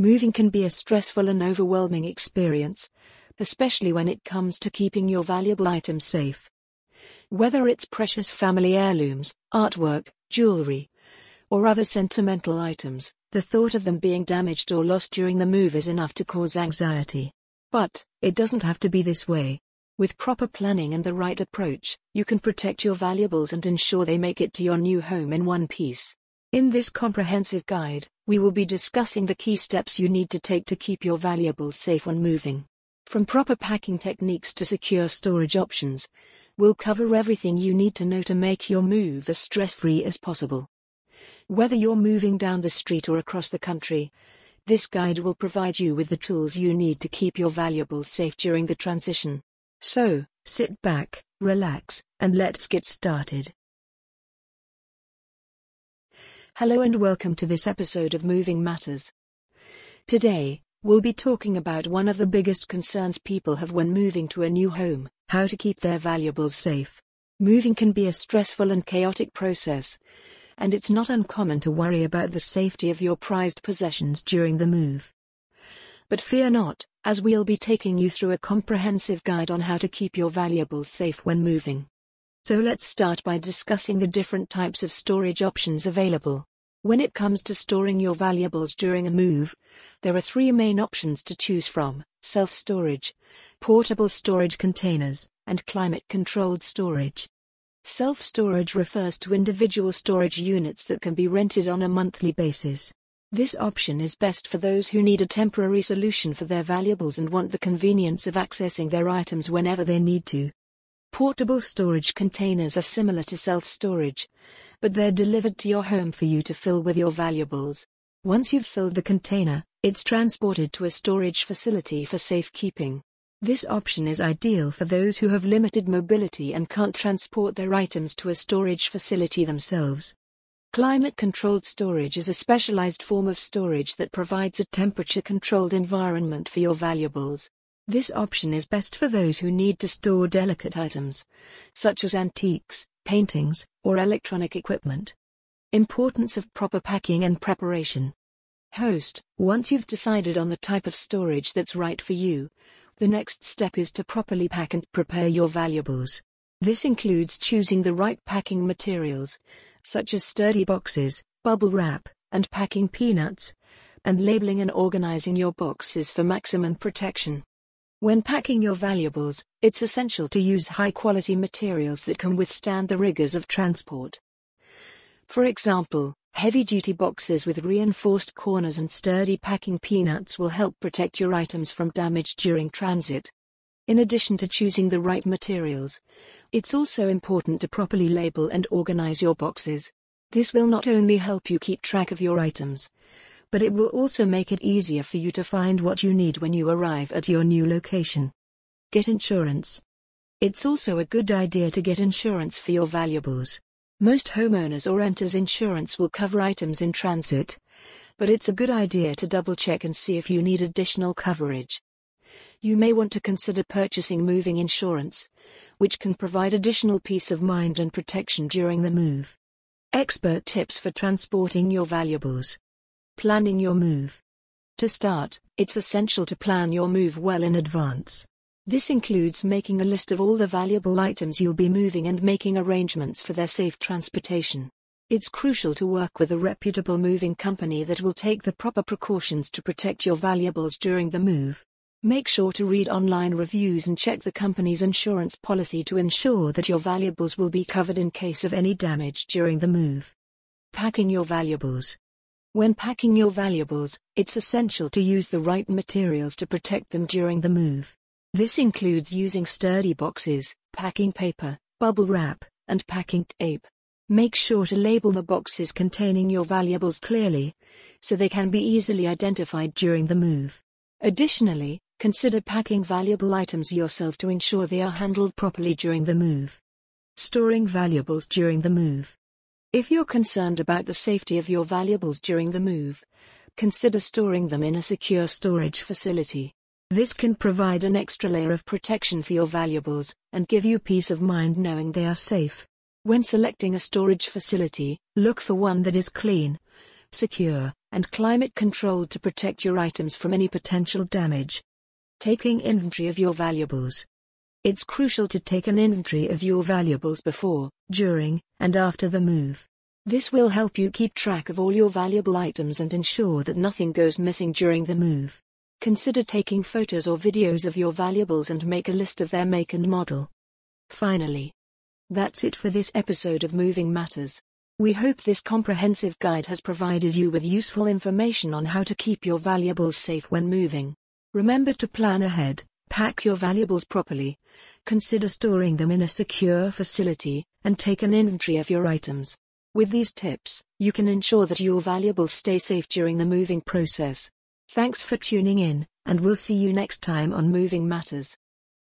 Moving can be a stressful and overwhelming experience, especially when it comes to keeping your valuable items safe. Whether it's precious family heirlooms, artwork, jewelry, or other sentimental items, the thought of them being damaged or lost during the move is enough to cause anxiety. But, it doesn't have to be this way. With proper planning and the right approach, you can protect your valuables and ensure they make it to your new home in one piece. In this comprehensive guide, we will be discussing the key steps you need to take to keep your valuables safe when moving. From proper packing techniques to secure storage options, we'll cover everything you need to know to make your move as stress free as possible. Whether you're moving down the street or across the country, this guide will provide you with the tools you need to keep your valuables safe during the transition. So, sit back, relax, and let's get started. Hello and welcome to this episode of Moving Matters. Today, we'll be talking about one of the biggest concerns people have when moving to a new home how to keep their valuables safe. Moving can be a stressful and chaotic process, and it's not uncommon to worry about the safety of your prized possessions during the move. But fear not, as we'll be taking you through a comprehensive guide on how to keep your valuables safe when moving. So let's start by discussing the different types of storage options available. When it comes to storing your valuables during a move, there are three main options to choose from self storage, portable storage containers, and climate controlled storage. Self storage refers to individual storage units that can be rented on a monthly basis. This option is best for those who need a temporary solution for their valuables and want the convenience of accessing their items whenever they need to. Portable storage containers are similar to self storage, but they're delivered to your home for you to fill with your valuables. Once you've filled the container, it's transported to a storage facility for safekeeping. This option is ideal for those who have limited mobility and can't transport their items to a storage facility themselves. Climate controlled storage is a specialized form of storage that provides a temperature controlled environment for your valuables. This option is best for those who need to store delicate items, such as antiques, paintings, or electronic equipment. Importance of proper packing and preparation. Host, once you've decided on the type of storage that's right for you, the next step is to properly pack and prepare your valuables. This includes choosing the right packing materials, such as sturdy boxes, bubble wrap, and packing peanuts, and labeling and organizing your boxes for maximum protection. When packing your valuables, it's essential to use high quality materials that can withstand the rigors of transport. For example, heavy duty boxes with reinforced corners and sturdy packing peanuts will help protect your items from damage during transit. In addition to choosing the right materials, it's also important to properly label and organize your boxes. This will not only help you keep track of your items, but it will also make it easier for you to find what you need when you arrive at your new location. Get insurance. It's also a good idea to get insurance for your valuables. Most homeowners or renters insurance will cover items in transit, but it's a good idea to double check and see if you need additional coverage you may want to consider purchasing moving insurance, which can provide additional peace of mind and protection during the move. Expert tips for transporting your valuables. Planning your move. To start, it's essential to plan your move well in advance. This includes making a list of all the valuable items you'll be moving and making arrangements for their safe transportation. It's crucial to work with a reputable moving company that will take the proper precautions to protect your valuables during the move. Make sure to read online reviews and check the company's insurance policy to ensure that your valuables will be covered in case of any damage during the move. Packing your valuables. When packing your valuables, it's essential to use the right materials to protect them during the move. This includes using sturdy boxes, packing paper, bubble wrap, and packing tape. Make sure to label the boxes containing your valuables clearly, so they can be easily identified during the move. Additionally, Consider packing valuable items yourself to ensure they are handled properly during the move. Storing valuables during the move. If you're concerned about the safety of your valuables during the move, consider storing them in a secure storage facility. This can provide an extra layer of protection for your valuables and give you peace of mind knowing they are safe. When selecting a storage facility, look for one that is clean, secure, and climate controlled to protect your items from any potential damage. Taking inventory of your valuables. It's crucial to take an inventory of your valuables before, during, and after the move. This will help you keep track of all your valuable items and ensure that nothing goes missing during the move. Consider taking photos or videos of your valuables and make a list of their make and model. Finally, that's it for this episode of Moving Matters. We hope this comprehensive guide has provided you with useful information on how to keep your valuables safe when moving. Remember to plan ahead, pack your valuables properly, consider storing them in a secure facility, and take an inventory of your items. With these tips, you can ensure that your valuables stay safe during the moving process. Thanks for tuning in, and we'll see you next time on Moving Matters.